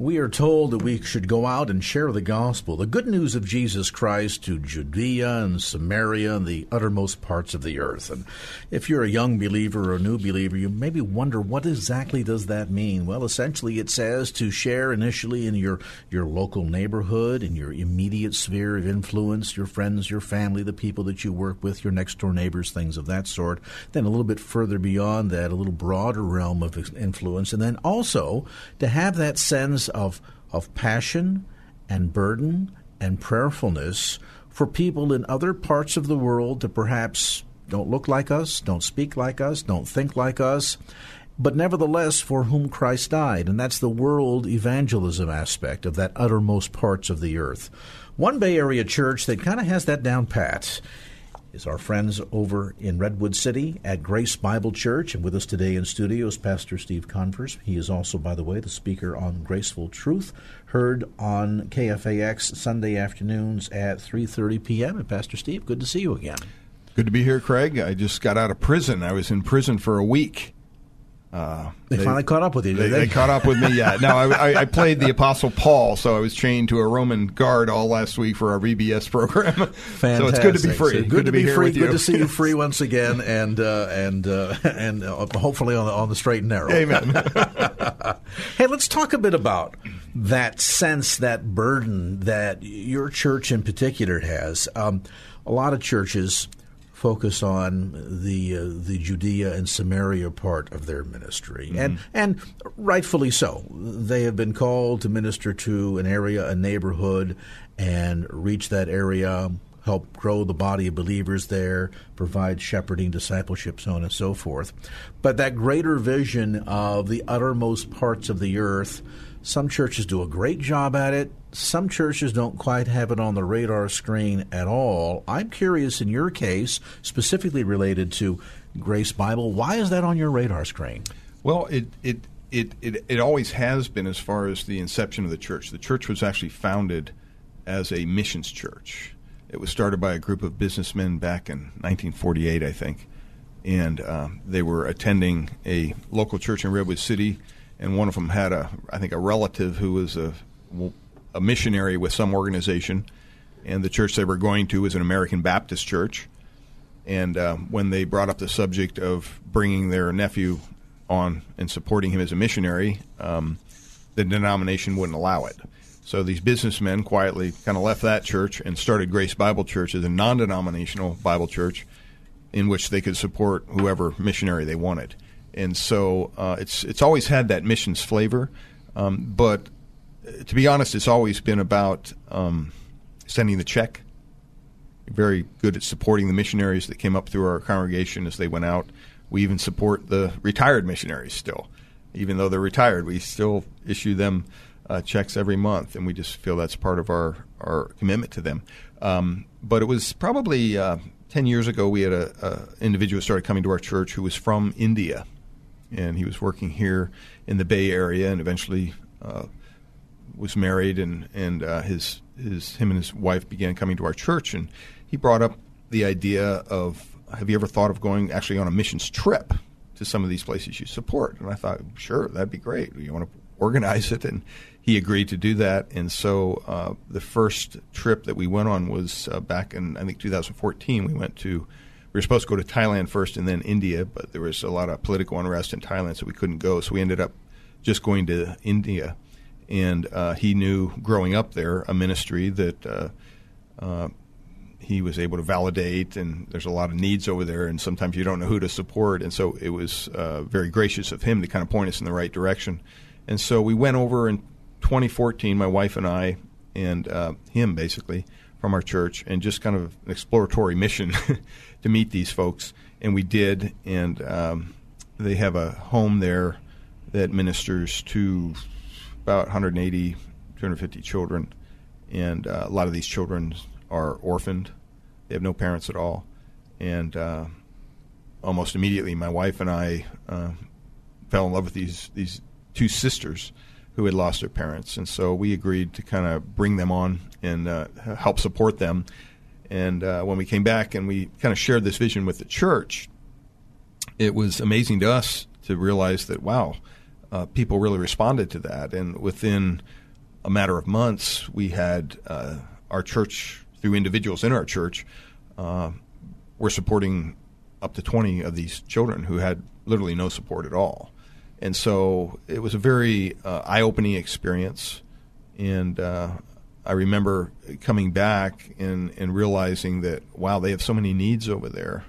We are told that we should go out and share the gospel, the good news of Jesus Christ to Judea and Samaria and the uttermost parts of the earth. And if you're a young believer or a new believer, you maybe wonder what exactly does that mean? Well, essentially it says to share initially in your, your local neighborhood, in your immediate sphere of influence, your friends, your family, the people that you work with, your next door neighbors, things of that sort. Then a little bit further beyond that, a little broader realm of influence. And then also to have that sense of, of passion and burden and prayerfulness for people in other parts of the world that perhaps don't look like us, don't speak like us, don't think like us, but nevertheless for whom Christ died. And that's the world evangelism aspect of that uttermost parts of the earth. One Bay Area church that kind of has that down pat is our friends over in Redwood City at Grace Bible Church. And with us today in studio is Pastor Steve Converse. He is also, by the way, the speaker on Graceful Truth, heard on KFAX Sunday afternoons at 3.30 p.m. And Pastor Steve, good to see you again. Good to be here, Craig. I just got out of prison. I was in prison for a week. Uh, they, they, finally caught up with you. They, they? they, caught up with me. Yeah. Now I, I, played the Apostle Paul, so I was chained to a Roman guard all last week for our VBS program. Fantastic. So it's good to be free. So good, good, to, be, be free. Good to see you free once again, and uh, and uh, and uh, hopefully on the on the straight and narrow. Amen. hey, let's talk a bit about that sense, that burden that your church in particular has. Um, a lot of churches focus on the uh, the Judea and Samaria part of their ministry, mm-hmm. and and rightfully so. They have been called to minister to an area, a neighborhood, and reach that area. Help grow the body of believers there, provide shepherding, discipleship, so on and so forth. But that greater vision of the uttermost parts of the earth, some churches do a great job at it. Some churches don't quite have it on the radar screen at all. I'm curious in your case, specifically related to Grace Bible, why is that on your radar screen? Well, it, it, it, it, it always has been as far as the inception of the church. The church was actually founded as a missions church. It was started by a group of businessmen back in 1948, I think. And uh, they were attending a local church in Redwood City and one of them had a, I think, a relative who was a, a missionary with some organization, and the church they were going to was an American Baptist church. And uh, when they brought up the subject of bringing their nephew on and supporting him as a missionary, um, the denomination wouldn't allow it. So these businessmen quietly kind of left that church and started Grace Bible Church as a non denominational Bible church in which they could support whoever missionary they wanted and so uh, it's it's always had that missions flavor. Um, but to be honest, it's always been about um, sending the check. Very good at supporting the missionaries that came up through our congregation as they went out. We even support the retired missionaries still, even though they're retired. We still issue them uh, checks every month, and we just feel that's part of our our commitment to them. Um, but it was probably uh, ten years ago we had a, individual started coming to our church who was from India and he was working here in the Bay Area, and eventually uh, was married, and and uh, his his him and his wife began coming to our church, and he brought up the idea of have you ever thought of going actually on a missions trip to some of these places you support? And I thought, sure, that'd be great. You want to organize it, and he agreed to do that. And so uh, the first trip that we went on was uh, back in I think 2014. We went to we were supposed to go to Thailand first and then India, but there was a lot of political unrest in Thailand, so we couldn't go. So we ended up just going to India. And uh, he knew growing up there a ministry that uh, uh, he was able to validate, and there's a lot of needs over there, and sometimes you don't know who to support. And so it was uh, very gracious of him to kind of point us in the right direction. And so we went over in 2014, my wife and I, and uh, him basically from our church, and just kind of an exploratory mission to meet these folks, and we did. And um, they have a home there that ministers to about 180, 250 children, and uh, a lot of these children are orphaned. They have no parents at all, and uh, almost immediately, my wife and I uh, fell in love with these these two sisters who had lost their parents, and so we agreed to kind of bring them on and uh, help support them. And uh, when we came back and we kind of shared this vision with the church, it was amazing to us to realize that wow, uh, people really responded to that, and within a matter of months, we had uh, our church through individuals in our church. Uh, we're supporting up to 20 of these children who had literally no support at all. And so it was a very uh, eye opening experience. And uh, I remember coming back and, and realizing that, wow, they have so many needs over there.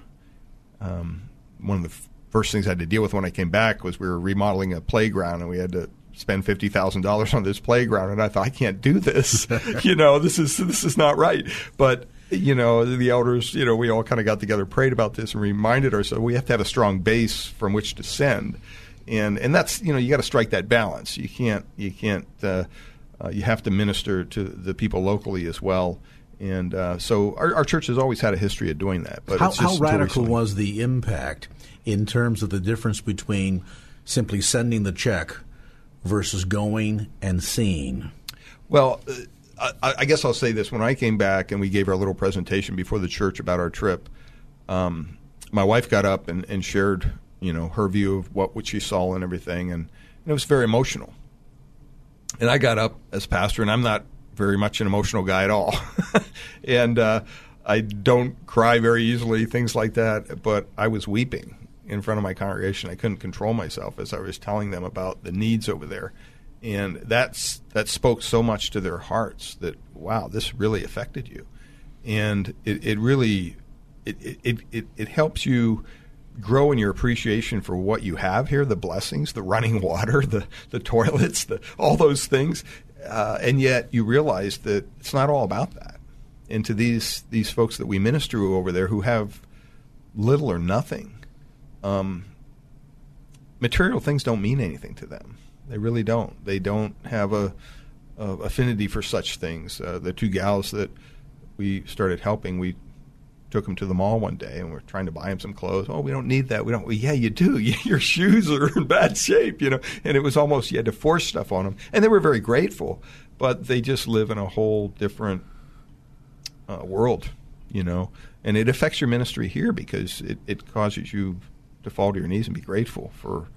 Um, one of the first things I had to deal with when I came back was we were remodeling a playground and we had to spend fifty thousand dollars on this playground, and I thought I can't do this. you know, this is this is not right. But you know, the elders, you know, we all kind of got together, prayed about this, and reminded ourselves we have to have a strong base from which to send, and and that's you know you got to strike that balance. You can't you can't uh, uh, you have to minister to the people locally as well. And uh, so our, our, church has always had a history of doing that. But how, how radical was the impact in terms of the difference between simply sending the check versus going and seeing? Well, uh, I, I, guess I'll say this: when I came back and we gave our little presentation before the church about our trip, um, my wife got up and, and, shared, you know, her view of what, what she saw and everything, and, and it was very emotional. And I got up as pastor, and I'm not very much an emotional guy at all, and uh, I don't cry very easily, things like that. But I was weeping in front of my congregation. I couldn't control myself as I was telling them about the needs over there. And that's that spoke so much to their hearts that wow, this really affected you. And it, it really it, it, it, it helps you grow in your appreciation for what you have here, the blessings, the running water, the, the toilets, the, all those things. Uh, and yet you realize that it's not all about that. And to these, these folks that we minister to over there who have little or nothing, um, material things don't mean anything to them. They really don't. They don't have a, a affinity for such things. Uh, the two gals that we started helping, we took him to the mall one day and we're trying to buy him some clothes. Oh, we don't need that. We don't. Well, yeah, you do. Your shoes are in bad shape, you know. And it was almost you had to force stuff on them, and they were very grateful, but they just live in a whole different uh, world, you know. And it affects your ministry here because it, it causes you to fall to your knees and be grateful for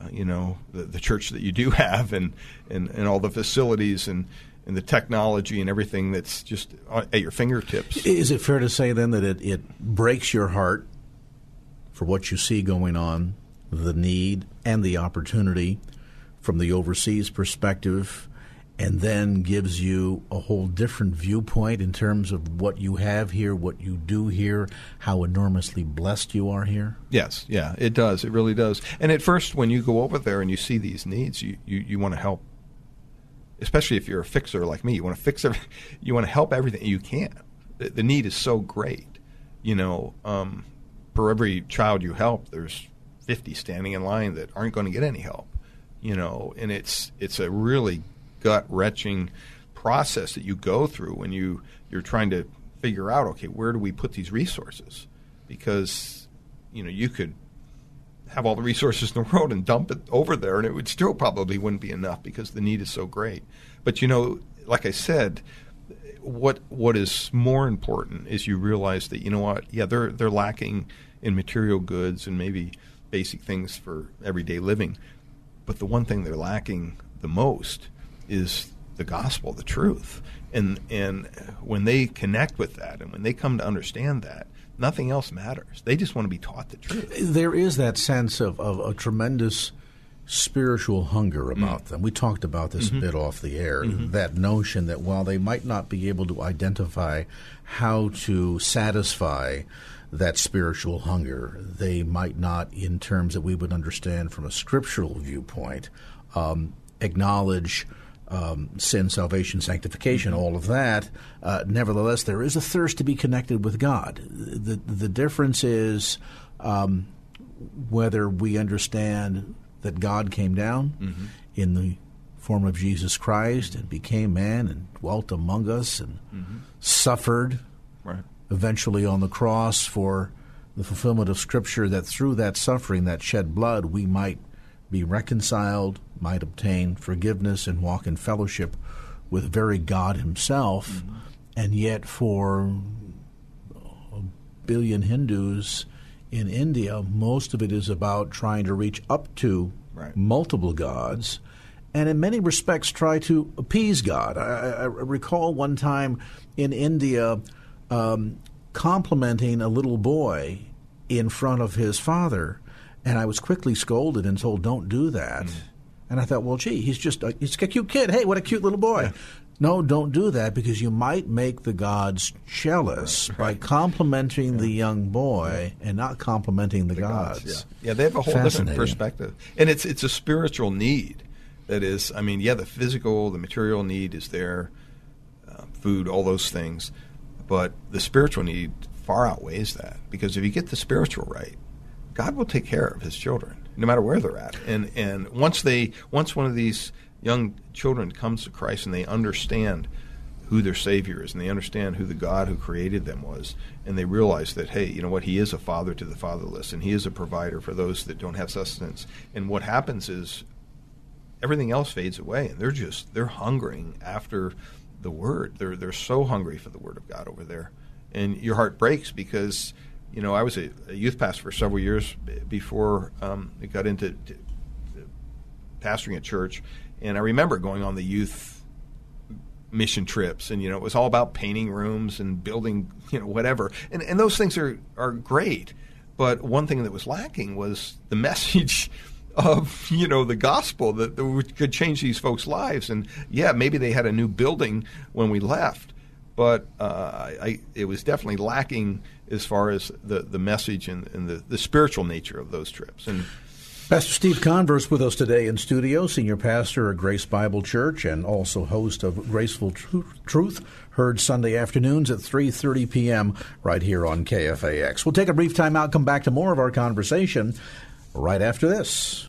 uh, you know the, the church that you do have and, and, and all the facilities and and the technology and everything that's just at your fingertips. Is it fair to say then that it, it breaks your heart for what you see going on, the need and the opportunity from the overseas perspective, and then gives you a whole different viewpoint in terms of what you have here, what you do here, how enormously blessed you are here? Yes, yeah, it does. It really does. And at first, when you go over there and you see these needs, you, you, you want to help. Especially if you're a fixer like me, you want to fix every, you want to help everything you can. The, the need is so great, you know. Um, for every child you help, there's 50 standing in line that aren't going to get any help, you know. And it's it's a really gut wrenching process that you go through when you you're trying to figure out okay where do we put these resources because you know you could have all the resources in the world and dump it over there and it would still probably wouldn't be enough because the need is so great but you know like i said what what is more important is you realize that you know what yeah they're they're lacking in material goods and maybe basic things for everyday living but the one thing they're lacking the most is the gospel, the truth. And and when they connect with that and when they come to understand that, nothing else matters. They just want to be taught the truth. There is that sense of, of a tremendous spiritual hunger about mm. them. We talked about this mm-hmm. a bit off the air. Mm-hmm. That notion that while they might not be able to identify how to satisfy that spiritual hunger, they might not, in terms that we would understand from a scriptural viewpoint, um, acknowledge um, sin, salvation, sanctification, mm-hmm. all of that. Uh, nevertheless, there is a thirst to be connected with God. The the difference is um, whether we understand that God came down Mm-hmm. in the form of Jesus Christ and became man and dwelt among us and suffered Right. eventually on the cross for the fulfillment of Scripture, that through that suffering, that shed blood, we might be reconciled, might obtain forgiveness, and walk in fellowship with very God Himself. And yet, for a billion Hindus in India, most of it is about trying to reach up to Right. multiple gods, and in many respects try to appease God. I, I recall one time in India um, complimenting a little boy in front of his father, and I was quickly scolded and told, "Don't do that." And I thought, well, gee, he's just a, he's a cute kid. Hey, what a cute little boy. No, don't do that because you might make the gods jealous by complimenting the young boy and not complimenting the, gods. Yeah. yeah, they have a whole different perspective, and it's it's a spiritual need. That is, I mean, yeah, the physical, the material need is there, uh, food, all those things, but the spiritual need far outweighs that because if you get the spiritual right, God will take care of His children, no matter where they're at. And and once they once one of these young children comes to Christ and they understand who their Savior is and they understand who the God who created them was, and they realize that hey, you know what, He is a father to the fatherless and He is a provider for those that don't have sustenance. And what happens is everything else fades away, and they're just they're hungering after the Word. They're they're so hungry for the Word of God over there, and your heart breaks because you know I was a, a youth pastor for several years before um, I got into to, pastoring a church, and I remember going on the youth mission trips and you know it was all about painting rooms and building you know whatever. And and those things are are great. But one thing that was lacking was the message of you know the gospel that, that could change these folks lives. And yeah maybe they had a new building when we left but uh, I, it was definitely lacking as far as the, the message and, and the, the spiritual nature of those trips and Pastor Steve Converse with us today in studio, senior pastor at Grace Bible Church and also host of Graceful Truth, heard Sunday afternoons at 3:30 p.m. right here on KFAX. We'll take a brief time out, come back to more of our conversation right after this.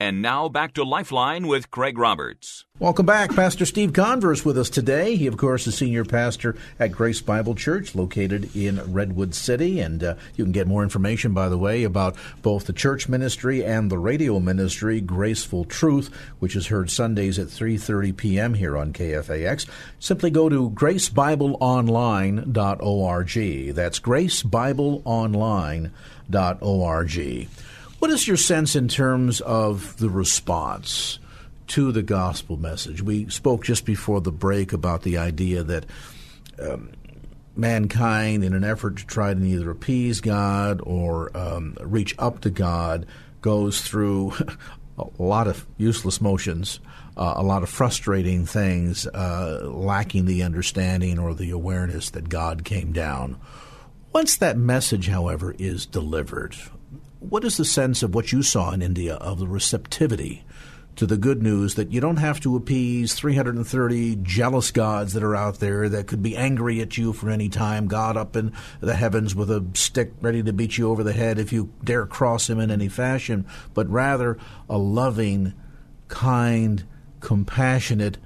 And now back to Lifeline with Craig Roberts. Welcome back. Pastor Steve Converse with us today. He, of course, is senior pastor at Grace Bible Church located in Redwood City. And uh, you can get more information, by the way, about both the church ministry and the radio ministry, Graceful Truth, which is heard Sundays at 3.30 p.m. here on KFAX. Simply go to gracebibleonline.org. That's gracebibleonline.org. What is your sense in terms of the response to the gospel message? We spoke just before the break about the idea that um, mankind, in an effort to try to either appease God or um, reach up to God, goes through a lot of useless motions, uh, a lot of frustrating things, uh, lacking the understanding or the awareness that God came down. Once that message, however, is delivered, what is the sense of what you saw in India of the receptivity to the good news that you don't have to appease 330 jealous gods that are out there that could be angry at you for any time, God up in the heavens with a stick ready to beat you over the head if you dare cross him in any fashion, but rather a loving, kind, compassionate,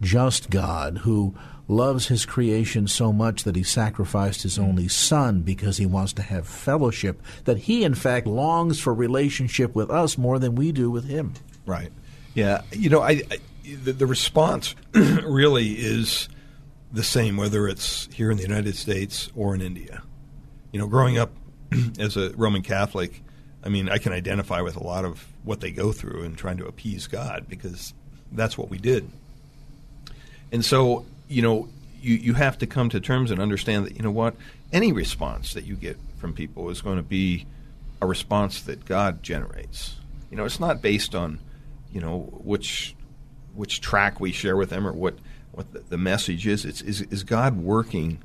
just God who loves his creation so much that he sacrificed his only son because he wants to have fellowship, that he, in fact, longs for relationship with us more than we do with him. Right. Yeah. You know, I, I the, the response really is the same whether it's here in the United States or in India. You know, growing up as a Roman Catholic, I mean, I can identify with a lot of what they go through in trying to appease God because that's what we did. And so, you know, you, you have to come to terms and understand that, you know what, any response that you get from people is going to be a response that God generates. You know, it's not based on, you know, which which track we share with them or what what the, the message is. It's is, is God working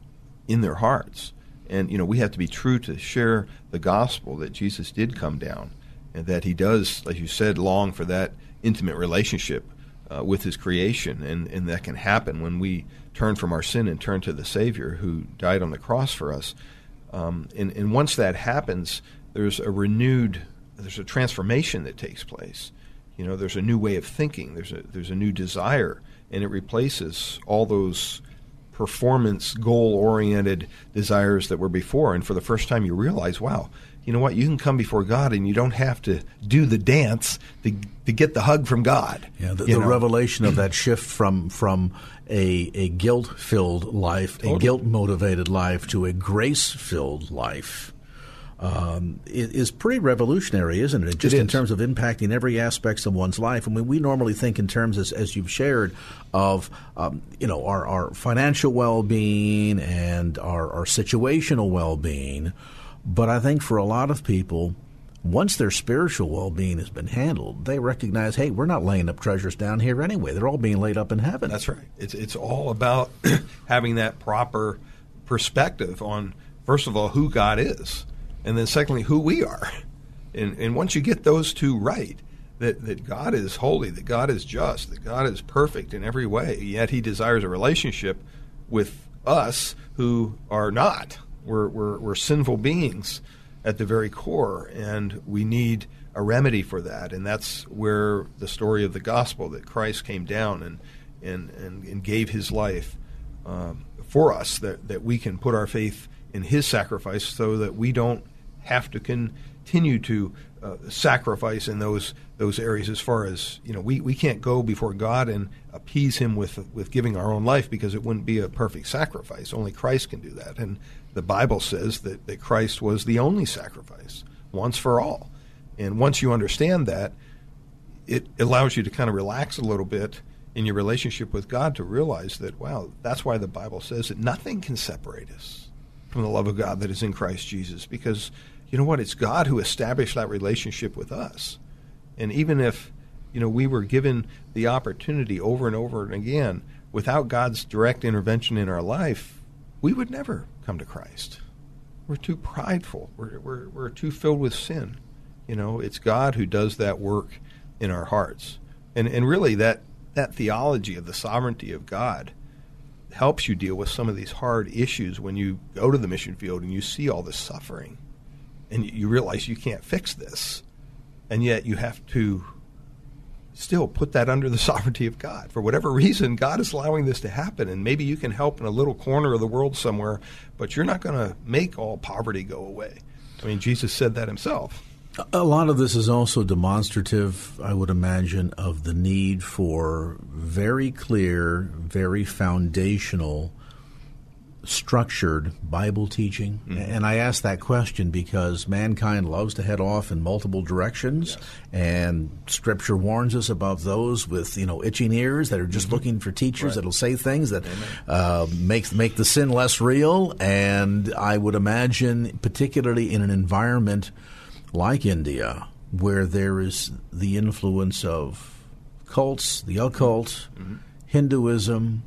in their hearts, and you know we have to be true to share the gospel that Jesus did come down, and that He does, as you said, long for that intimate relationship uh, with His creation, and and that can happen when we turn from our sin and turn to the Savior who died on the cross for us. Um, and, and once that happens, there's a renewed there's a transformation that takes place. You know, there's a new way of thinking. There's a there's a new desire, and it replaces all those performance goal oriented desires that were before. And for the first time, you realize, wow, you know what? You can come before God, and you don't have to do the dance to to get the hug from God. Yeah, the, the revelation of that shift from from a a guilt filled life, totally. a guilt motivated life, to a grace filled life um, is pretty revolutionary, isn't it? Just it in terms of impacting every aspect of one's life. I mean, we normally think in terms, as, as you've shared, of um, you know our, our financial well being and our, our situational well being, but I think for a lot of people, once their spiritual well being has been handled, they recognize, hey, we're not laying up treasures down here anyway. They're all being laid up in heaven. That's right. It's it's all about having that proper perspective on first of all who God is and then secondly, who we are. And, and once you get those two right, that, that God is holy, that God is just, that God is perfect in every way, yet He desires a relationship with us who are not. We're, we're, we're sinful beings at the very core, and we need a remedy for that. And that's where the story of the gospel that Christ came down and, and, and, and gave His life um, for us, that, that we can put our faith in His sacrifice so that we don't have to continue to uh, sacrifice in those those areas as far as you know we, we can't go before God and appease him with with giving our own life because it wouldn't be a perfect sacrifice only Christ can do that and the Bible says that, that Christ was the only sacrifice once for all and once you understand that it allows you to kind of relax a little bit in your relationship with God to realize that wow that's why the Bible says that nothing can separate us from the love of God that is in Christ Jesus because you know what? It's God who established that relationship with us. And even if, you know, we were given the opportunity over and over and again without God's direct intervention in our life, we would never come to Christ. We're too prideful. We're, we're, we're too filled with sin. You know, it's God who does that work in our hearts. And, and really, that, that theology of the sovereignty of God helps you deal with some of these hard issues when you go to the mission field and you see all this suffering and you realize you can't fix this, and yet you have to still put that under the sovereignty of God. For whatever reason, God is allowing this to happen, and maybe you can help in a little corner of the world somewhere, but you're not going to make all poverty go away. I mean, Jesus said that himself. A lot of this is also demonstrative, I would imagine, of the need for very clear, very foundational structured Bible teaching? Mm-hmm. And I ask that question because mankind loves to head off in multiple directions, yes. and Scripture warns us about those with you know itching ears that are just mm-hmm. looking for teachers right. that'll say things that uh, make make the sin less real. And I would imagine, particularly in an environment like India, where there is the influence of cults, the occult, mm-hmm. Hinduism.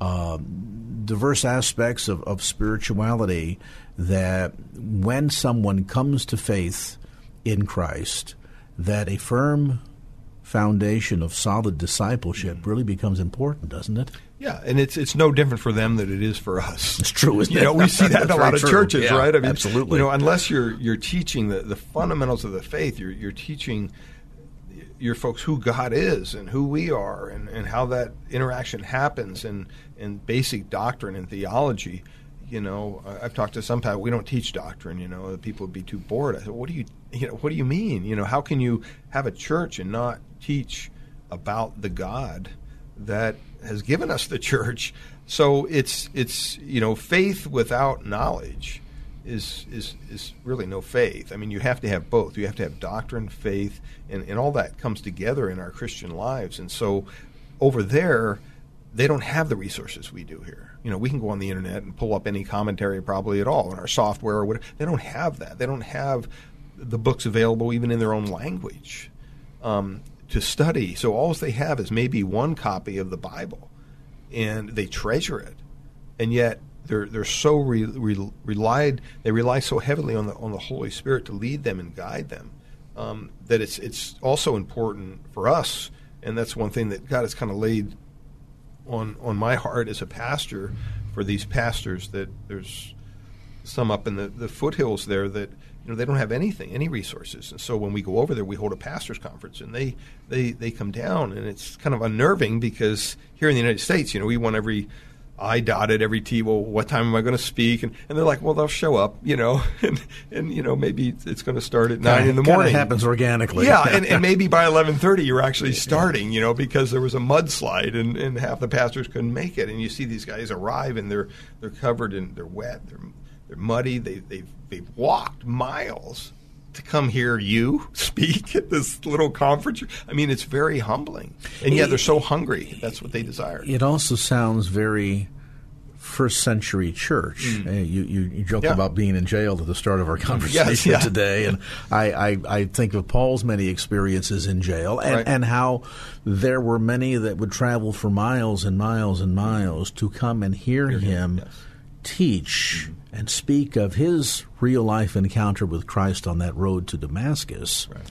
Um, diverse aspects of, of spirituality that when someone comes to faith in Christ, that a firm foundation of solid discipleship really becomes important, doesn't it? Yeah, and it's it's no different for them than it is for us. It's true, isn't you it? know, we see that in a lot of true. churches, yeah, right? I mean, absolutely. You know, unless you're you're teaching the, the fundamentals of the faith, you're you're teaching your folks who God is and who we are and, and how that interaction happens and, and basic doctrine and theology. You know, I've talked to some people. We don't teach doctrine. You know, people would be too bored. I said, "What do you, you know, what do you mean? You know, how can you have a church and not teach about the God that has given us the church?" So it's it's you know, faith without knowledge is is is really no faith. I mean, you have to have both. You have to have doctrine, faith, and, and all that comes together in our Christian lives. And so, over there, they don't have the resources we do here. You know, we can go on the internet and pull up any commentary probably at all in our software or whatever. They don't have that. They don't have the books available even in their own language um, to study. So all they have is maybe one copy of the Bible, and they treasure it, and yet they're they're so re, re, relied they rely so heavily on the on the Holy Spirit to lead them and guide them um, that it's it's also important for us, and that's one thing that God has kind of laid on on my heart as a pastor for these pastors that there's some up in the, the foothills there that you know they don't have anything, any resources. And so when we go over there, we hold a pastors conference, and they they they come down, and it's kind of unnerving because here in the United States, you know, we want every I dotted every T. Well, what time am I going to speak? And, and they're like, well, they'll show up, you know, and, and you know maybe it's going to start at nine in the morning. It happens organically. Yeah, and, and maybe by eleven thirty you're actually starting, you know, because there was a mudslide and, and half the pastors couldn't make it. And you see these guys arrive and they're they're covered and they're wet, they're they're muddy. They they've they've walked miles to come hear you speak at this little conference. I mean, it's very humbling. And yeah, they're so hungry. That's what they desire. It also sounds very first century church. Mm. You, you, you joked yeah. about being in jail at the start of our conversation yes, yeah. today, and I, I, I, think of Paul's many experiences in jail and, right. and how there were many that would travel for miles and miles and miles to come and hear, hear him, him yes. Teach. And speak of his real life encounter with Christ on that road to Damascus. Right.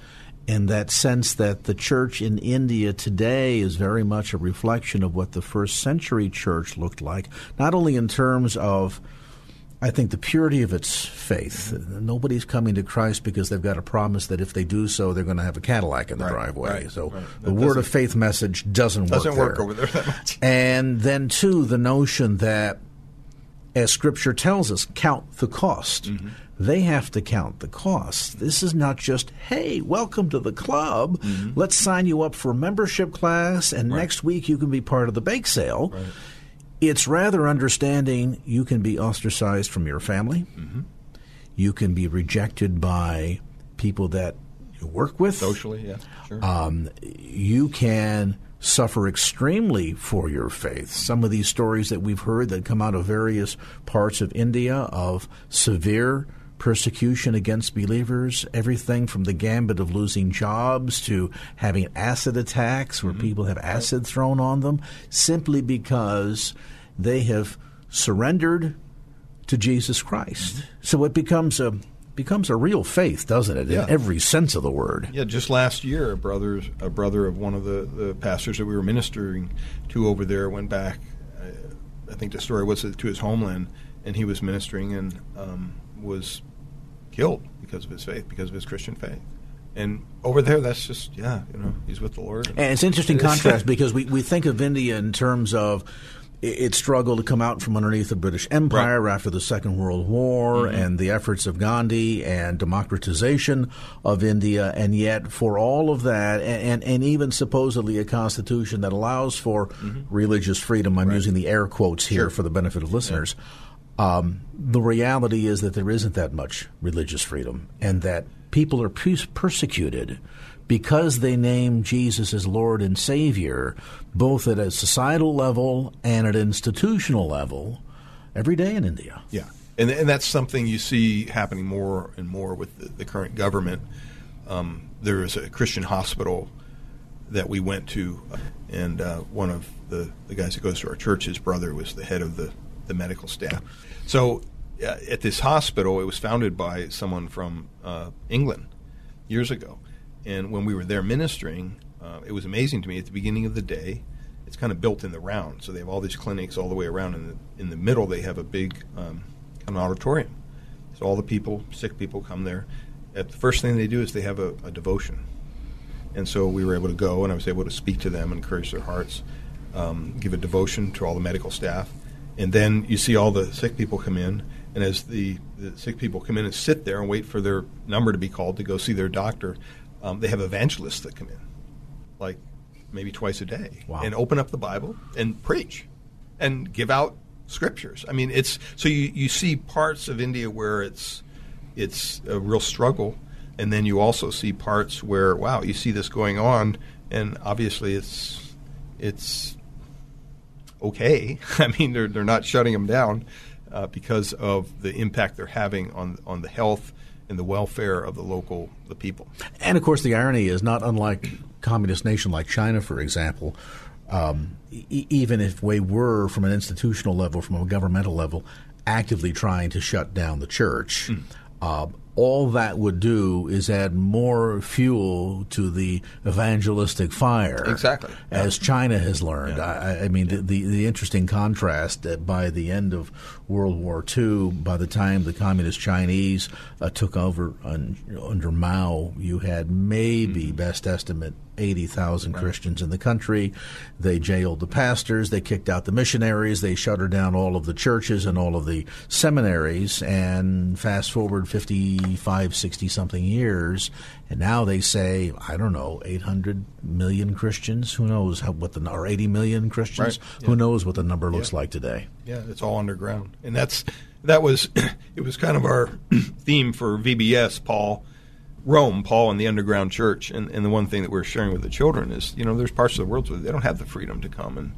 In that sense, that the church in India today is very much a reflection of what the first century church looked like, not only in terms of I think the purity of its faith. Nobody's coming to Christ because they've got a promise that if they do so, they're going to have a Cadillac in the right, driveway. Right, so right. the word of faith message doesn't, doesn't work, work over there that much. And then, too, the notion that as Scripture tells us, count the cost. Mm-hmm. They have to count the cost. This is not just, hey, welcome to the club. Mm-hmm. Let's sign you up for a membership class, and right. next week you can be part of the bake sale. Right. It's rather understanding you can be ostracized from your family. Mm-hmm. You can be rejected by people that you work with. Socially, yeah, sure. Um, you can suffer extremely for your faith. Some of these stories that we've heard that come out of various parts of India of severe persecution against believers, everything from the gambit of losing jobs to having acid attacks where mm-hmm. people have acid thrown on them simply because they have surrendered to Jesus Christ. Mm-hmm. So it becomes a becomes a real faith, doesn't it? Yeah. In every sense of the word. Yeah. Just last year, a brother, a brother of one of the, the pastors that we were ministering to over there went back. Uh, I think the story was to his homeland, and he was ministering and um, was killed because of his faith, because of his Christian faith. And over there, that's just yeah, you know, he's with the Lord. And, and it's interesting contrast because we, we think of India in terms of it struggled to come out from underneath the British Empire right. after the Second World War mm-hmm. and the efforts of Gandhi and democratization of India. And yet, for all of that, and, and, and even supposedly a constitution that allows for mm-hmm. religious freedom, I'm right. using the air quotes here sure. for the benefit of listeners. Yeah. Um, the reality is that there isn't that much religious freedom, and that people are persecuted because they name Jesus as Lord and Savior, both at a societal level and at an institutional level, every day in India. Yeah. And, and that's something you see happening more and more with the, the current government. Um, there is a Christian hospital that we went to, and uh, one of the, the guys that goes to our church, his brother was the head of the, the medical staff. So uh, at this hospital, it was founded by someone from uh, England years ago. And when we were there ministering, uh, it was amazing to me at the beginning of the day. It's kind of built in the round, so they have all these clinics all the way around. And in the middle, they have a big um, of auditorium. So all the people, sick people, come there. At the first thing they do is they have a, a devotion. And so we were able to go, and I was able to speak to them, encourage their hearts, um, give a devotion to all the medical staff. And then you see all the sick people come in, and as the, the sick people come in and sit there and wait for their number to be called to go see their doctor, um, they have evangelists that come in, like maybe twice a day, wow. and open up the Bible and preach and give out scriptures. I mean, it's so you, you see parts of India where it's it's a real struggle, and then you also see parts where wow, you see this going on, and obviously it's it's okay. I mean, they're they're not shutting them down uh, because of the impact they're having on on the health and the welfare of the local the people. And of course, the irony is not unlike communist nation like China, for example. Um, e- even if we were, from an institutional level, from a governmental level, actively trying to shut down the church, mm. uh, all that would do is add more fuel to the evangelistic fire. Exactly. As China has learned. Yeah. I, I mean, the, the, the interesting contrast that by the end of World War II, by the time the Communist Chinese uh, took over un, under Mao, you had maybe, Mm-hmm. best estimate, 80,000 Christians in the country. They jailed the pastors, they kicked out the missionaries, they shuttered down all of the churches and all of the seminaries. And fast forward 55, 60 something years, and now they say, I don't know, 800 million Christians? Who knows how, what the, or 80 million Christians? Right. Who knows what the number looks like today? Yeah, it's all underground, and that's that was it was kind of our theme for VBS, Paul. Rome, Paul, and the underground church, and, and the one thing that we're sharing with the children is, you know, there's parts of the world where they don't have the freedom to come and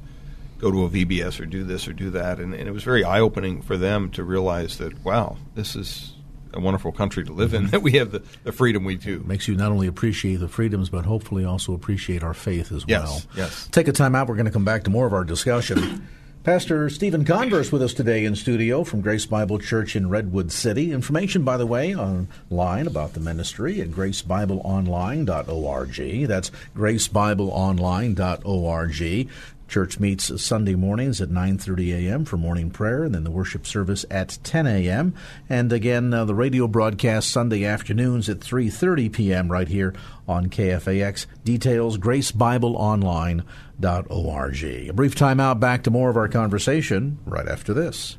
go to a VBS or do this or do that, and, and it was very eye opening for them to realize that, wow, this is a wonderful country to live in. Mm-hmm. That we have the, the freedom we do. Makes you not only appreciate the freedoms, but hopefully also appreciate our faith as Yes, well. yes. Take a time out. We're going to come back to more of our discussion. Pastor Stephen Converse with us today in studio from Grace Bible Church in Redwood City. Information, by the way, online about the ministry at gracebibleonline.org. That's gracebibleonline.org. Church meets Sunday mornings at 9:30 a.m. for morning prayer, and then the worship service at 10 a.m. And again, uh, the radio broadcast Sunday afternoons at 3:30 p.m. right here on KFAX. Details gracebibleonline.org. A brief time out. Back to more of our conversation right after this.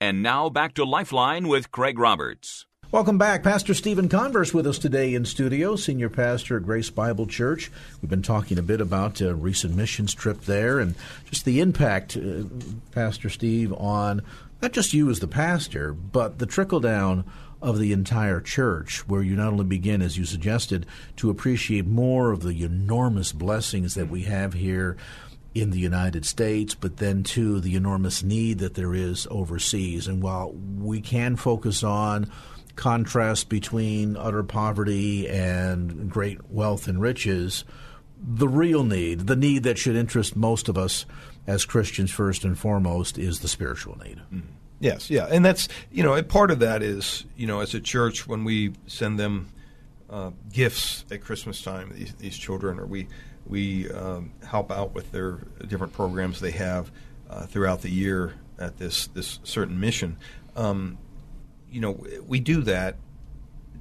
And now back to Lifeline with Craig Roberts. Welcome back. Pastor Stephen Converse with us today in studio, senior pastor at Grace Bible Church. We've been talking a bit about a recent missions trip there and just the impact, uh, Pastor Steve, on not just you as the pastor, but the trickle down of the entire church, where you not only begin, as you suggested, to appreciate more of the enormous blessings that we have here in the United States, but then too the enormous need that there is overseas. And while we can focus on contrast between utter poverty and great wealth and riches, the real need, the need that should interest most of us as Christians first and foremost, is the spiritual need. Yes, yeah, and that's you know, part of that is you know, as a church when we send them uh, gifts at Christmas time, these, these children, or we we um, help out with their different programs they have uh, throughout the year at this this certain mission. Um, you know, we do that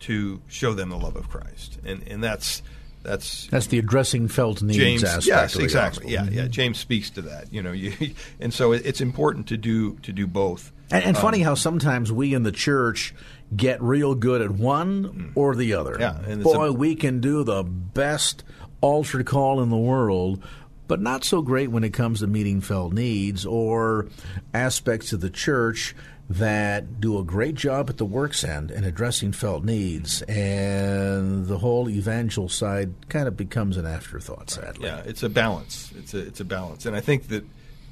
to show them the love of Christ, and and that's that's That's the addressing felt needs James, aspect. yes, of the exactly. Yeah, yeah. Mm-hmm. James speaks to that. You know, you, and so it, it's important to do to do both. And, and funny um, how sometimes we in the church get real good at one mm. or the other. Yeah, boy, a- we can do the best altar call in the world, but not so great when it comes to meeting felt needs or aspects of the church that do a great job at the works end and addressing felt needs, and the whole evangel side kind of becomes an afterthought. Sadly, Yeah, it's a balance. It's a it's a balance, and I think that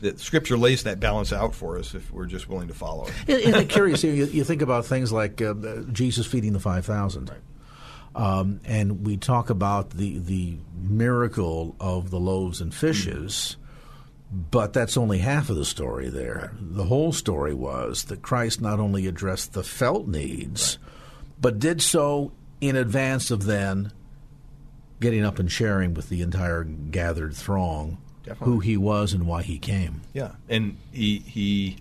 that Scripture lays that balance out for us if we're just willing to follow it. Isn't it curious? You, you think about things like uh, Jesus feeding the 5,000. Um, and we talk about the, the miracle of the loaves and fishes, but that's only half of the story there. The whole story was that Christ not only addressed the felt needs, but did so in advance of then getting up and sharing with the entire gathered throng Definitely. who he was and why he came. Yeah, and he he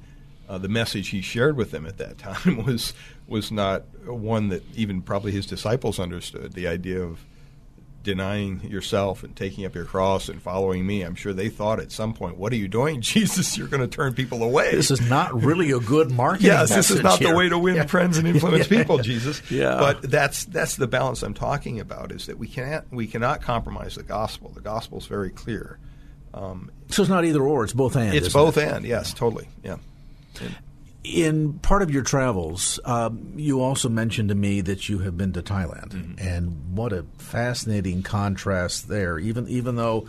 uh, the message he shared with them at that time was was not one that even probably his disciples understood. The idea of denying yourself and taking up your cross and following me. I'm sure they thought at some point, "What are you doing, Jesus? You're going to turn people away." This is not really a good marketing yes, this is not the way to win Yeah. friends and influence people, Jesus. Yeah. But that's that's the balance I'm talking about. Is that we can't we cannot compromise the gospel. The gospel is very clear. Um, So it's not either or; it's both and. it's both it? and. Yes, totally. Yeah. In part of your travels, um, you also mentioned to me that you have been to Thailand, Mm-hmm. and what a fascinating contrast there. Even even though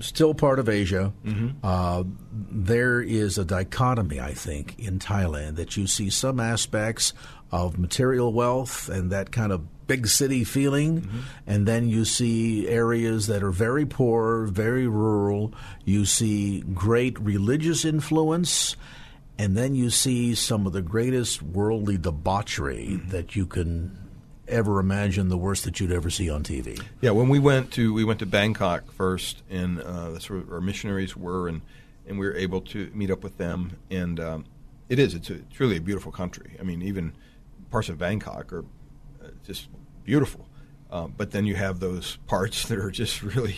still part of Asia, Mm-hmm. uh, there is a dichotomy, I think, in Thailand that you see some aspects of material wealth and that kind of big city feeling, Mm-hmm. and then you see areas that are very poor, very rural. You see great religious influence and then you see some of the greatest worldly debauchery Mm-hmm. that you can ever imagine, the worst that you'd ever see on TV. Yeah, when we went to we went to Bangkok first, and uh, that's where our missionaries were, and and we were able to meet up with them. And um, it is it's a, truly a beautiful country. I mean, even parts of Bangkok are uh, just beautiful, uh, but then you have those parts that are just really,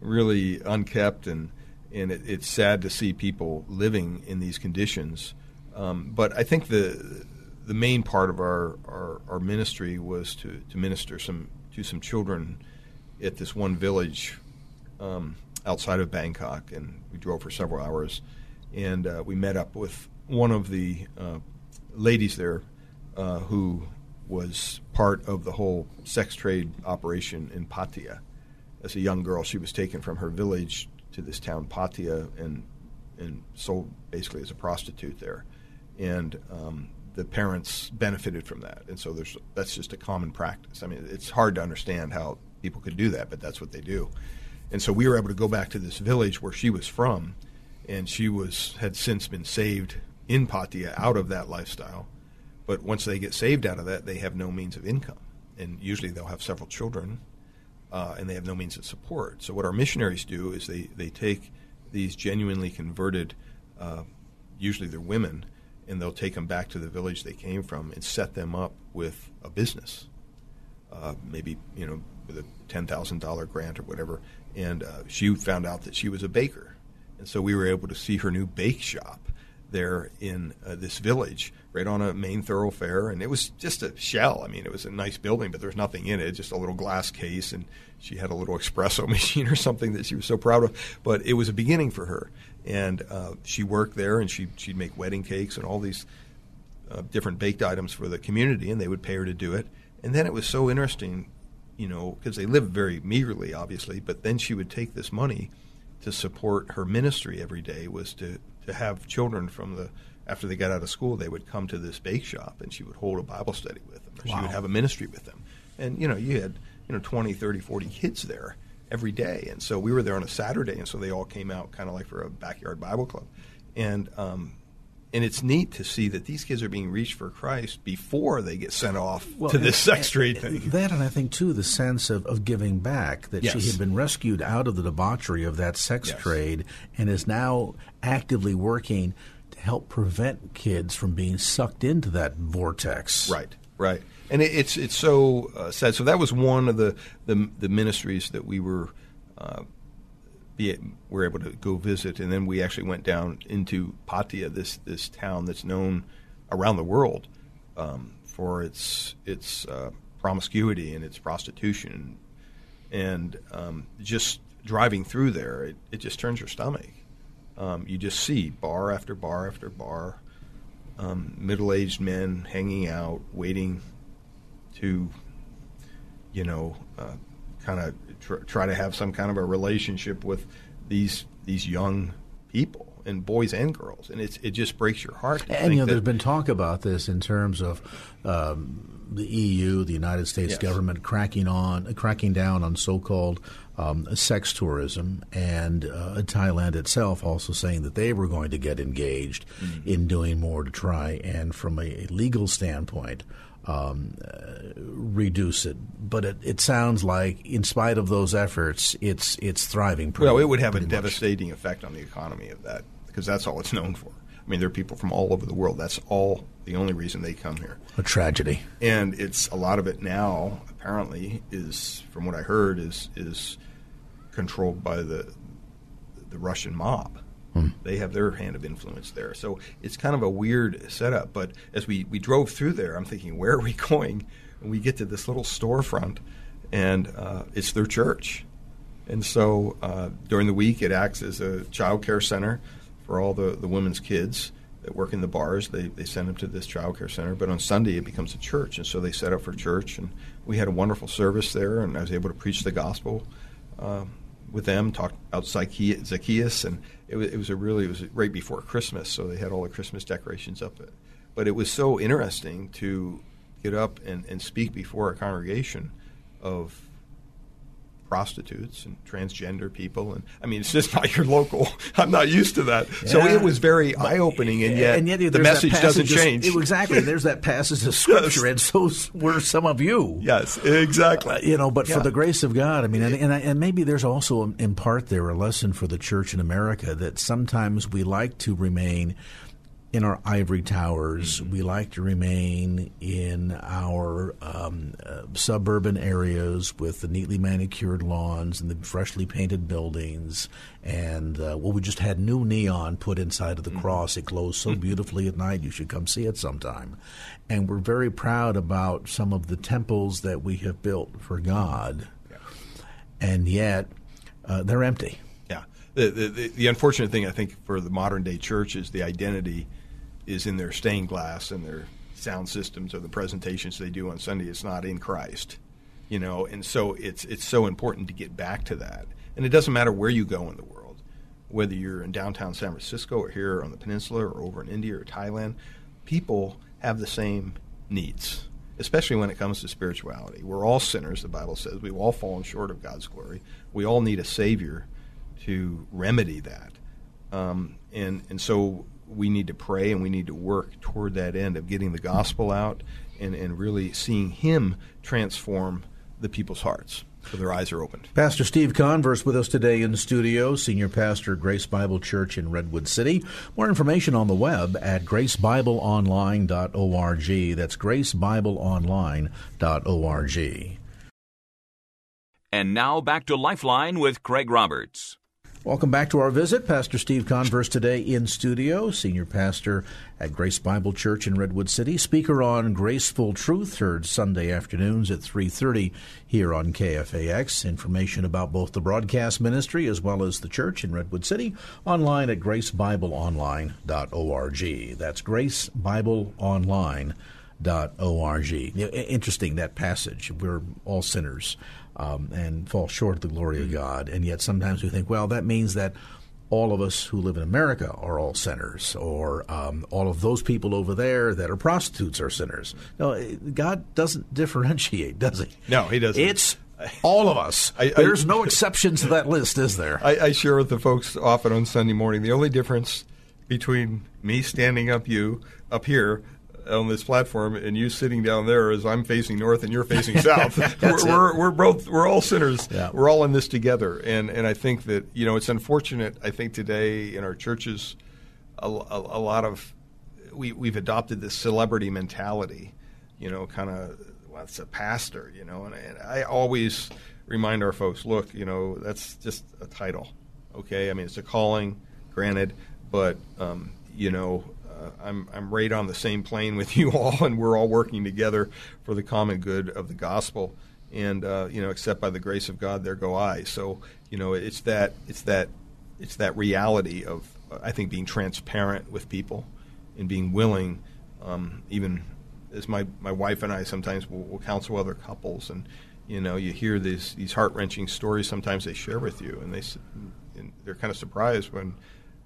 really unkept, and and it, it's sad to see people living in these conditions. Um, but I think the the main part of our, our, our ministry was to, to minister some to some children at this one village um, outside of Bangkok, and we drove for several hours, and uh, we met up with one of the uh, ladies there uh, who was part of the whole sex trade operation in Pattaya. As a young girl, she was taken from her village to this town Pattaya and and sold basically as a prostitute there, and um, the parents benefited from that, and so there's that's just a common practice. I mean, it's hard to understand how people could do that, but that's what they do. And so we were able to go back to this village where she was from, and she was had since been saved in Pattaya out of that lifestyle. But once they get saved out of that, they have no means of income, and usually they'll have several children, uh, and they have no means of support. So what our missionaries do is they they take these genuinely converted, uh, usually they're women, and they'll take them back to the village they came from and set them up with a business, uh, maybe you know with a ten thousand dollar grant or whatever. And uh, she found out that she was a baker, and so we were able to see her new bake shop there in uh, this village, right on a main thoroughfare, and it was just a shell. I mean, it was a nice building, but there was nothing in it, just a little glass case, and she had a little espresso machine or something that she was so proud of. But it was a beginning for her, and uh, she worked there, and she she'd make wedding cakes and all these uh, different baked items for the community, and they would pay her to do it. And then it was so interesting, you know, because they lived very meagerly, obviously. But then she would take this money to support her ministry every day was to to have children from the after they got out of school they would come to this bake shop and she would hold a bible study with them. Or she would have a ministry with them. And you know you had you know 20 30 40 kids there every day. And so we were there on a saturday and so they all came out kind of like for a backyard bible club. And um, and it's neat to see that these kids are being reached for Christ before they get sent off Well, to this sex trade thing. That, and I think too, the sense of, of giving back that she had been rescued out of the debauchery of that sex Yes. trade and is now actively working help prevent kids from being sucked into that vortex. Right, right, and it, it's it's so uh, sad. So that was one of the the, the ministries that we were uh, be, were able to go visit, and then we actually went down into Pattaya, this this town that's known around the world um, for its its uh, promiscuity and its prostitution, and um, just driving through there, it, it just turns your stomach. Um, you just see bar after bar after bar, um, middle-aged men hanging out, waiting to, you know, uh, kind of tr- try to have some kind of a relationship with these these young people and boys and girls, and it's it just breaks your heart. And you know, there's been talk about this in terms of um, the EU, the United States Yes. government cracking on, cracking down on so-called um, sex tourism, and uh, Thailand itself also saying that they were going to get engaged Mm-hmm. in doing more to try and, from a, legal standpoint. Um, uh, reduce it, but it, it sounds like, in spite of those efforts, it's it's thriving. Pretty, well, it would have a much. devastating effect on the economy of that because that's all it's known for. I mean, there are people from all over the world. That's all the only reason they come here. a tragedy. and it's a lot of it now apparently is from what I heard is is controlled by the the Russian mob. They have their hand of influence there, so it's kind of a weird setup. But as we we drove through there, I'm thinking, where are we going? And we get to this little storefront, and uh, it's their church. And so uh, during the week, it acts as a child care center for all the, the women's kids that work in the bars. They, they send them to this child care center. But on Sunday, it becomes a church. And so they set up for church. And we had a wonderful service there, and I was able to preach the gospel um, with them, talk about Zacchaeus. Zacchaeus and it was, it was a really, it was right before Christmas. So they had all the Christmas decorations up. But it was so interesting to get up and, and speak before a congregation of prostitutes and transgender people, and I mean, it's just not your local. I'm not used to that, so it was very eye opening, and yet, and yet the message doesn't of- change. exactly. There's that passage of scripture, and so were some of you. yes, exactly. Uh, you know, but for the grace of God, I mean, and, and, and maybe there's also in part there a lesson for the church in America that sometimes we like to remain in our ivory towers. Mm-hmm. We like to remain in our um, uh, suburban areas with the neatly manicured lawns and the freshly painted buildings. And, uh, well, we just had new neon put inside of the Mm-hmm. cross. It glows so beautifully at night. You should come see it sometime. And we're very proud about some of the temples that we have built for God. And yet, uh, they're empty. Yeah. The, the, the, the unfortunate thing, I think, for the modern day church is the identity is in their stained glass and their sound systems or the presentations they do on Sunday. It's not in Christ, you know, and so it's it's so important to get back to that. And it doesn't matter where you go in the world, whether you're in downtown San Francisco or here on the peninsula or over in India or Thailand, people have the same needs. Especially when it comes to spirituality. We're all sinners, the Bible says. We've all fallen short of God's glory. We all need a Savior to remedy that. Um, and, and so we need to pray and we need to work toward that end of getting the gospel out and, and really seeing Him transform the people's hearts so their eyes are opened. Pastor Steve Converse with us today in studio, senior pastor, Grace Bible Church in Redwood City. More information on the web at gracebibleonline.org. That's gracebibleonline.org. And now back to Lifeline with Craig Roberts. Welcome back to our visit. Pastor Steve Converse today in studio, senior pastor at Grace Bible Church in Redwood City, speaker on Graceful Truth, heard Sunday afternoons at 3:30 here on KFAX. Information about both the broadcast ministry as well as the church in Redwood City online at gracebibleonline.org. That's gracebibleonline.org. Interesting that passage. We're all sinners um, and fall short of the glory of God, and yet sometimes we think, well, that means that all of us who live in America are all sinners, or um, all of those people over there that are prostitutes are sinners. No, eh, God doesn't differentiate, does He? No, He doesn't. It's all of us. I- I- There's no exceptions to that list, is there? I, I share with the folks often on Sunday morning. The only difference between me standing up you up here on this platform and you sitting down there as I'm facing north and you're facing south. we're, we're, we're both we're all sinners. Yeah. We're all in this together. And and I think that you know it's unfortunate. I think today in our churches, a, a, a lot of we we've adopted this celebrity mentality. You know, kind of well, it's a pastor. You know, and, and I always remind our folks, look, you know, that's just a title. Okay, I mean it's a calling, granted, but um, you know, I'm I'm right on the same plane with you all, and we're all working together for the common good of the gospel. And uh, you know, except by the grace of God, there go I. So you know, it's that it's that it's that reality of uh, I think being transparent with people and being willing, um, even as my, my wife and I sometimes will, will counsel other couples, and you know you hear these these heart wrenching stories. Sometimes they share with you, and they and they're kind of surprised when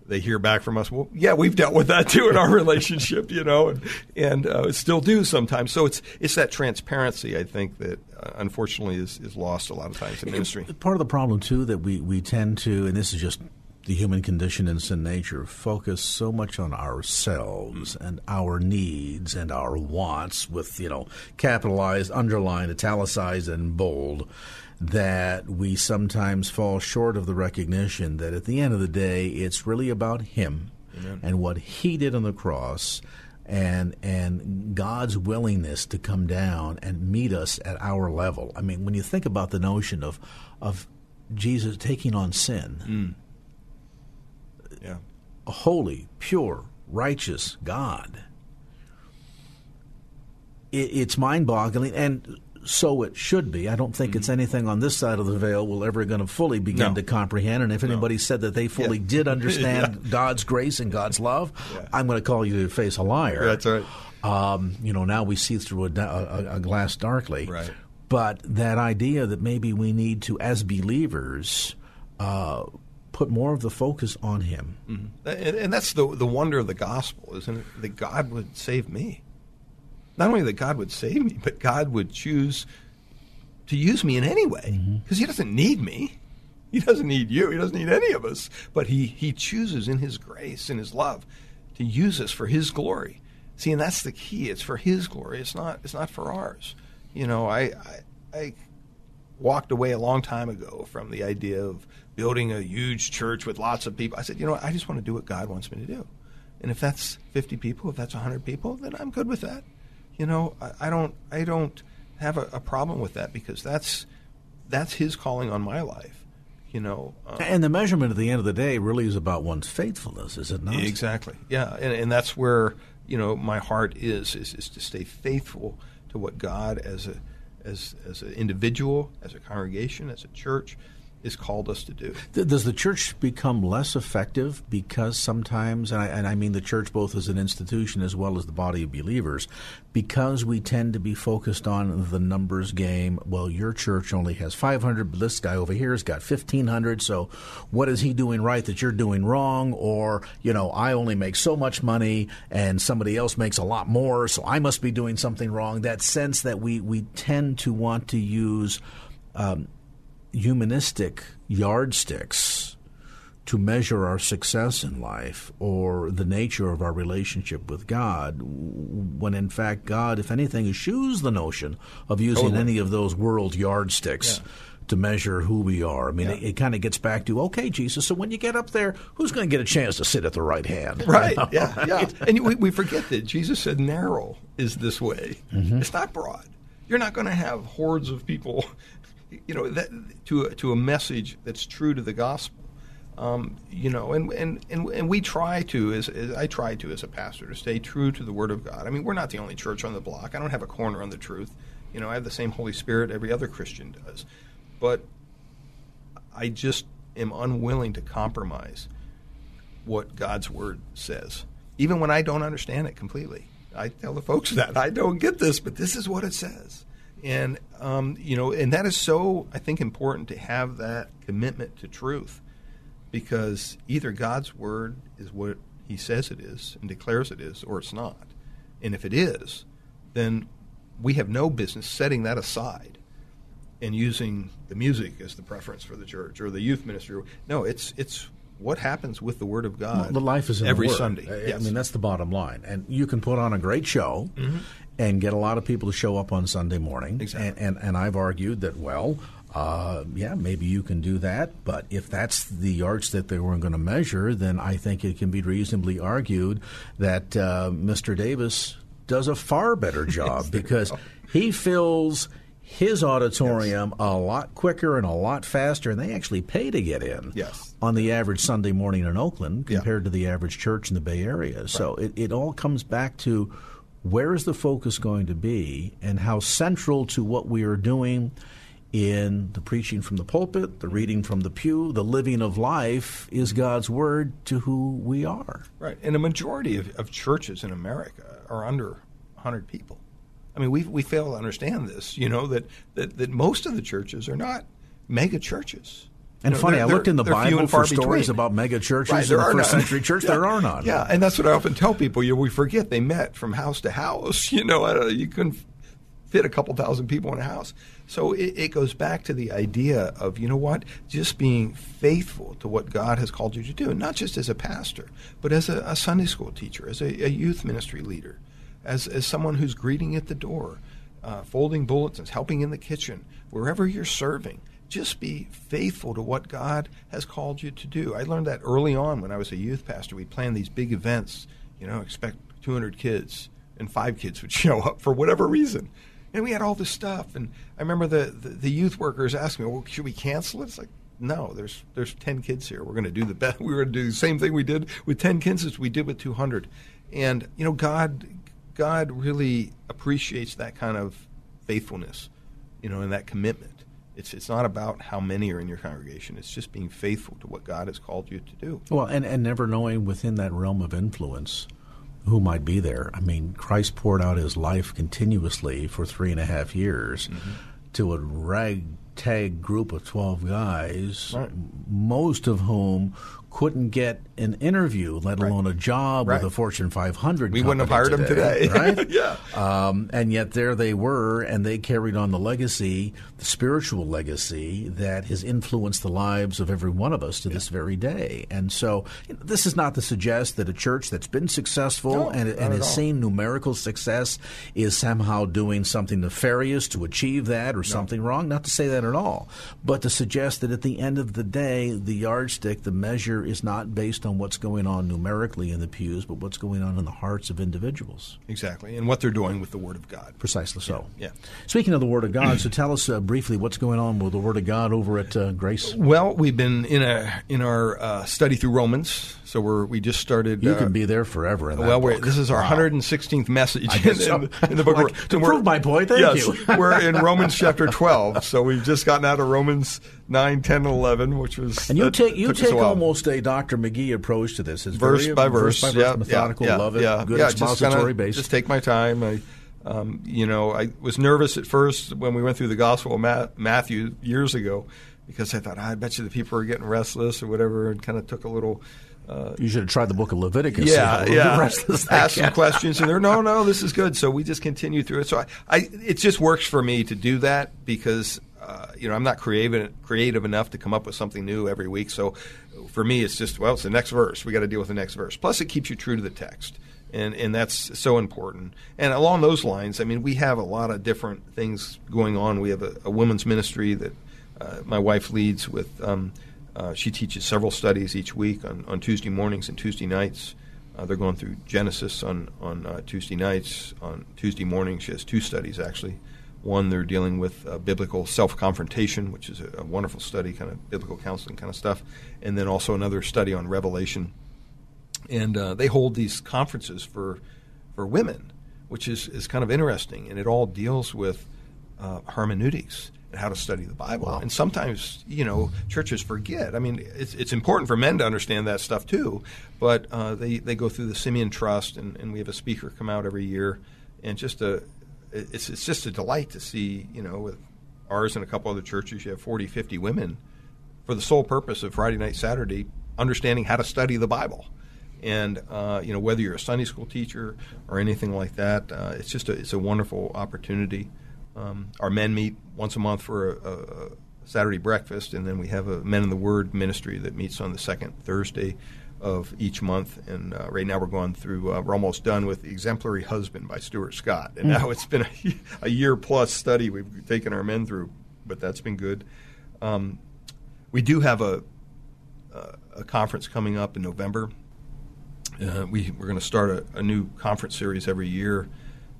they hear back from us. Well, yeah, we've dealt with that too in our relationship, you know, and and uh, still do sometimes. So it's it's that transparency I think that uh, unfortunately is, is lost a lot of times in ministry. Part of the problem too that we, we tend to, and this is just the human condition and sin nature, focus so much on ourselves and our needs and our wants, with you know capitalized, underlined, italicized, and bold, that we sometimes fall short of the recognition that at the end of the day, it's really about Him and what He did on the cross and and God's willingness to come down and meet us at our level. I mean, when you think about the notion of of Jesus taking on sin, mm. Yeah. a holy, pure, righteous God, it, it's mind-boggling, and so it should be. I don't think it's anything on this side of the veil we're ever going to fully begin No. to comprehend. And if anybody said that they fully Yeah. did understand God's grace and God's love, Yeah. I'm going to call you to face a liar. That's right. Um, you know, now we see through a, a, a glass darkly. Right. But that idea that maybe we need to, as believers, uh, put more of the focus on Him. And, and that's the the wonder of the gospel, isn't it? That God would save me. Not only that God would save me, but God would choose to use me in any way mm-hmm. because he doesn't need me. He doesn't need you. He doesn't need any of us. But he, he chooses in his grace and his love to use us for his glory. See, and that's the key. It's for his glory. It's not it's not for ours. You know, I, I, I walked away a long time ago from the idea of building a huge church with lots of people. I said, you know what, I just want to do what God wants me to do. And if that's 50 people, if that's 100 people, then I'm good with that. You know, I, I don't I don't have a, a, problem with that because that's that's his calling on my life. You know, um, and the measurement at the end of the day really is about one's faithfulness, is it not? Exactly. Yeah, and, and that's where you know my heart is, is is to stay faithful to what God as a as as an individual, as a congregation, as a church, is called us to do. Does the church become less effective because sometimes, and I, and I, mean the church both as an institution as well as the body of believers, because we tend to be focused on the numbers game? Well, your church only has 500, but this guy over here has got 1,500, so what is he doing right that you're doing wrong? Or, you know, I only make so much money and somebody else makes a lot more, so I must be doing something wrong. That sense that we, we tend to want to use. Um, humanistic yardsticks to measure our success in life or the nature of our relationship with God, when in fact God, if anything, eschews the notion of using totally. any of those world yardsticks. Yeah. To measure who we are. I mean, yeah. it, it kind of gets back to, okay, Jesus, so when you get up there, who's going to get a chance to sit at the right hand? Right, you know? yeah, yeah. And we, we forget that Jesus said narrow is this way. Mm-hmm. It's not broad. You're not going to have hordes of people you know, that, to to a message that's true to the gospel. Um, you know, and, and, and, and we try to, as, as, I try to as a pastor, to stay true to the Word of God. I mean, we're not the only church on the block. I don't have a corner on the truth. You know, I have the same Holy Spirit every other Christian does. But I just am unwilling to compromise what God's Word says, even when I don't understand it completely. I tell the folks that I don't get this, but this is what it says and um, you know, and that is so I think important to have that commitment to truth, because either God's word is what He says it is and declares it is, or it's not. And if it is, then we have no business setting that aside and using the music as the preference for the church or the youth ministry. No, it's it's what happens with the Word of God. Well, the life is every Sunday. I, yes. I mean, that's the bottom line. And you can put on a great show, mm-hmm and get a lot of people to show up on Sunday morning. Exactly. And, and, and I've argued that, well, uh, yeah, maybe you can do that, but if that's the yards that they were going to measure, then I think it can be reasonably argued that uh, Mr. Davis does a far better job because he fills his auditorium yes. a lot quicker and a lot faster, and they actually pay to get in. Yes. On the average Sunday morning in Oakland compared yeah. to the average church in the Bay Area. Right. So it, it all comes back to where is the focus going to be and how central to what we are doing in the preaching from the pulpit, the reading from the pew, the living of life is God's word to who we are. Right. And a majority of, of churches in America are under 100 people. I mean, we we fail to understand this, you know, that, that, that most of the churches are not mega churches. And you know, funny, I looked in the Bible for stories about mega churches right, in the first none. century church. yeah. There are none. Yeah, and that's what I often tell people. You know, we forget they met from house to house. You know, you couldn't fit a couple thousand people in a house. So it, it, goes back to the idea of you know what, just being faithful to what God has called you to do, not just as a pastor, but as a, a Sunday school teacher, as a, a, youth ministry leader, as as someone who's greeting at the door, uh, folding bulletins, helping in the kitchen, wherever you're serving just be faithful to what God has called you to do. I learned that early on when I was a youth pastor. We'd plan these big events, you know, expect 200 kids, and five kids would show up for whatever reason. And we had all this stuff. And I remember the, the, the youth workers asking me, well, should we cancel it? It's like, no, there's there's 10 kids here. We're going to do the best. We are going to do the same thing we did with 10 kids as we did with 200. And, you know, God, God really appreciates that kind of faithfulness, you know, and that commitment. It's it's not about how many are in your congregation. It's just being faithful to what God has called you to do. Well, and, and never knowing within that realm of influence who might be there. I mean, Christ poured out his life continuously for three and a half years mm-hmm. to a ragtag group of 12 guys, right. most of whom couldn't get an interview, let alone a job Right. with a Fortune 500. We wouldn't have hired them today. right? Yeah. Um, and yet there they were, and they carried on the legacy, the spiritual legacy that has influenced the lives of every one of us to this very day. And so, you know, this is not to suggest that a church that's been successful No, and, and has all. seen numerical success is somehow doing something nefarious to achieve that or something wrong. Not to say that at all, but to suggest that at the end of the day, the yardstick, the measure is not based on what's going on numerically in the pews, but what's going on in the hearts of individuals. Exactly. And what they're doing with the Word of God. Precisely so. Yeah. Speaking of the Word of God, so tell us uh, briefly what's going on with the Word of God over at uh, Grace. Well, we've been in a in our uh, study through Romans, so we're we just started. You uh, can be there forever. In that Well, this is our Wow. 116th message in, so. in, the book. Like, to prove my point, thank yes, you. we're in Romans chapter 12, so we've just gotten out of Romans 9, 10, and 11, which was And you take you take almost a Dr. McGee approach to this. It's verse very, by verse, verse, yeah, methodical. yeah, love it. Yeah, Good yeah, just expository based. Just take my time. I, um, you know, I was nervous at first when we went through the Gospel of Ma- Matthew years ago because I thought "Ah, I bet you the people are getting restless or whatever, and kind of took a little. Uh, you should have tried the book of Leviticus. yeah, yeah. Ask some questions, and they're no, no, this is good. So we just continue through it. So I, I it just works for me to do that because uh, you know I'm not creative creative enough to come up with something new every week. So for me, it's just well, it's the next verse. We got to deal with the next verse. Plus, it keeps you true to the text. And, and that's so important. And along those lines, I mean, we have a lot of different things going on. We have a, a women's ministry that uh, my wife leads with. Um, uh, she teaches several studies each week on, on Tuesday mornings and Tuesday nights. Uh, they're going through Genesis on on uh, Tuesday nights. On Tuesday mornings, she has two studies actually. One, they're dealing with uh, biblical self confrontation, which is a, a wonderful study, kind of biblical counseling kind of stuff. And then also another study on Revelation. And uh, they hold these conferences for for women, which is, is kind of interesting. And it all deals with uh, hermeneutics how to study the Bible. And sometimes, you know, churches forget. I mean, it's, it's important for men to understand that stuff too, but uh, they, they go through the Simeon Trust, and, and we have a speaker come out every year. And just a, it's, it's just a delight to see, you know, with ours and a couple other churches, you have 40, 50 women for the sole purpose of Friday night, Saturday, understanding how to study the Bible. And uh, you know whether you're a Sunday school teacher or anything like that, uh, it's just a, it's a wonderful opportunity. Um, our men meet once a month for a, a, Saturday breakfast, and then we have a Men in the Word ministry that meets on the second Thursday of each month. And uh, right now we're going through. Uh, we're almost done with Exemplary Husband by Stuart Scott, and now it's been a, a year plus study we've taken our men through, but that's been good. Um, we do have a uh, a conference coming up in November. Uh, we we're going to start a, a new conference series every year,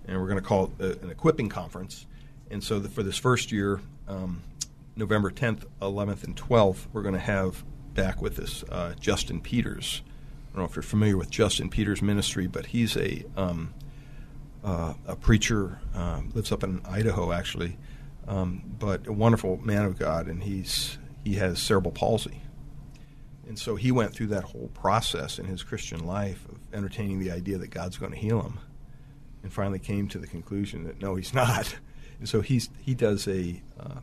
and we're going to call it a, an equipping conference. And so the, for this first year, um, November 10th, 11th, and 12th, we're going to have back with us uh, Justin Peters. I don't know if you're familiar with Justin Peters' ministry, but he's a um, uh, a preacher, um, lives up in Idaho actually, um, but a wonderful man of God, and he's he has cerebral palsy, and so he went through that whole process in his Christian life of entertaining the idea that God's going to heal him, and finally came to the conclusion that no, he's not, so he's he does a uh,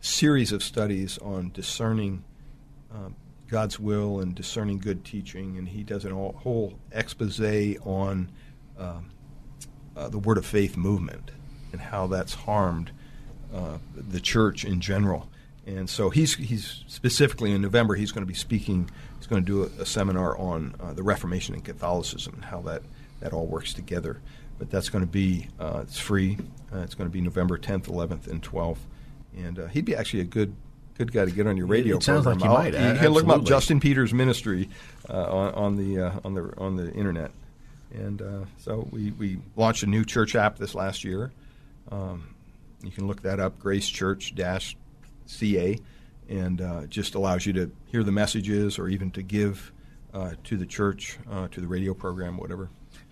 series of studies on discerning. Um, God's will and discerning good teaching, and he does a whole expose on um, uh, the Word of Faith movement and how that's harmed uh, the church in general. And so he's he's specifically in November he's going to be speaking. He's going to do a, a seminar on uh, the Reformation and Catholicism and how that that all works together. But that's going to be uh, it's free. Uh, it's going to be November 10th, 11th, and 12th. And uh, he'd be actually a good good guy to get on your radio It sounds program. like you I'll- might, You can look up. Justin Peters Ministry, uh, on, on the uh, on the on the internet. And uh, so we, we launched a new church app this last year. Um, you can look that up, Grace Church dash CA, and uh, it just allows you to hear the messages or even to give uh, to the church, uh, to the radio program, whatever.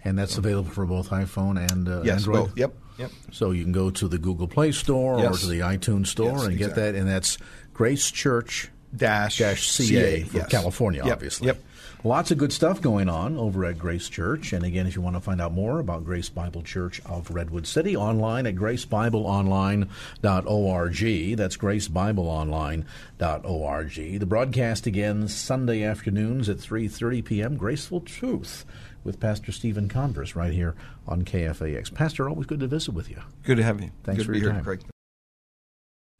And that's available for both iPhone and uh, Yes, Android. both. Yep, yep. So you can go to the Google Play Store or to the iTunes Store Yes, and get that, and that's Grace Church dash, dash CA, for yes. California, Yep, obviously. Yep. Lots of good stuff going on over at Grace Church. And again, if you want to find out more about Grace Bible Church of Redwood City, online at gracebibleonline.org. That's gracebibleonline.org. The broadcast again Sunday afternoons at 3.30 p.m. Graceful Truth with Pastor Stephen Converse right here on KFAX. Pastor, always good to visit with you. Good to have you. Thanks Good for to be your here, time. Craig.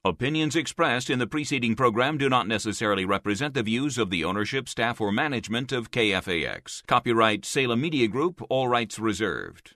Opinions expressed in the preceding program do not necessarily represent the views of the ownership, staff, or management of KFAX. Copyright Salem Media Group, all rights reserved.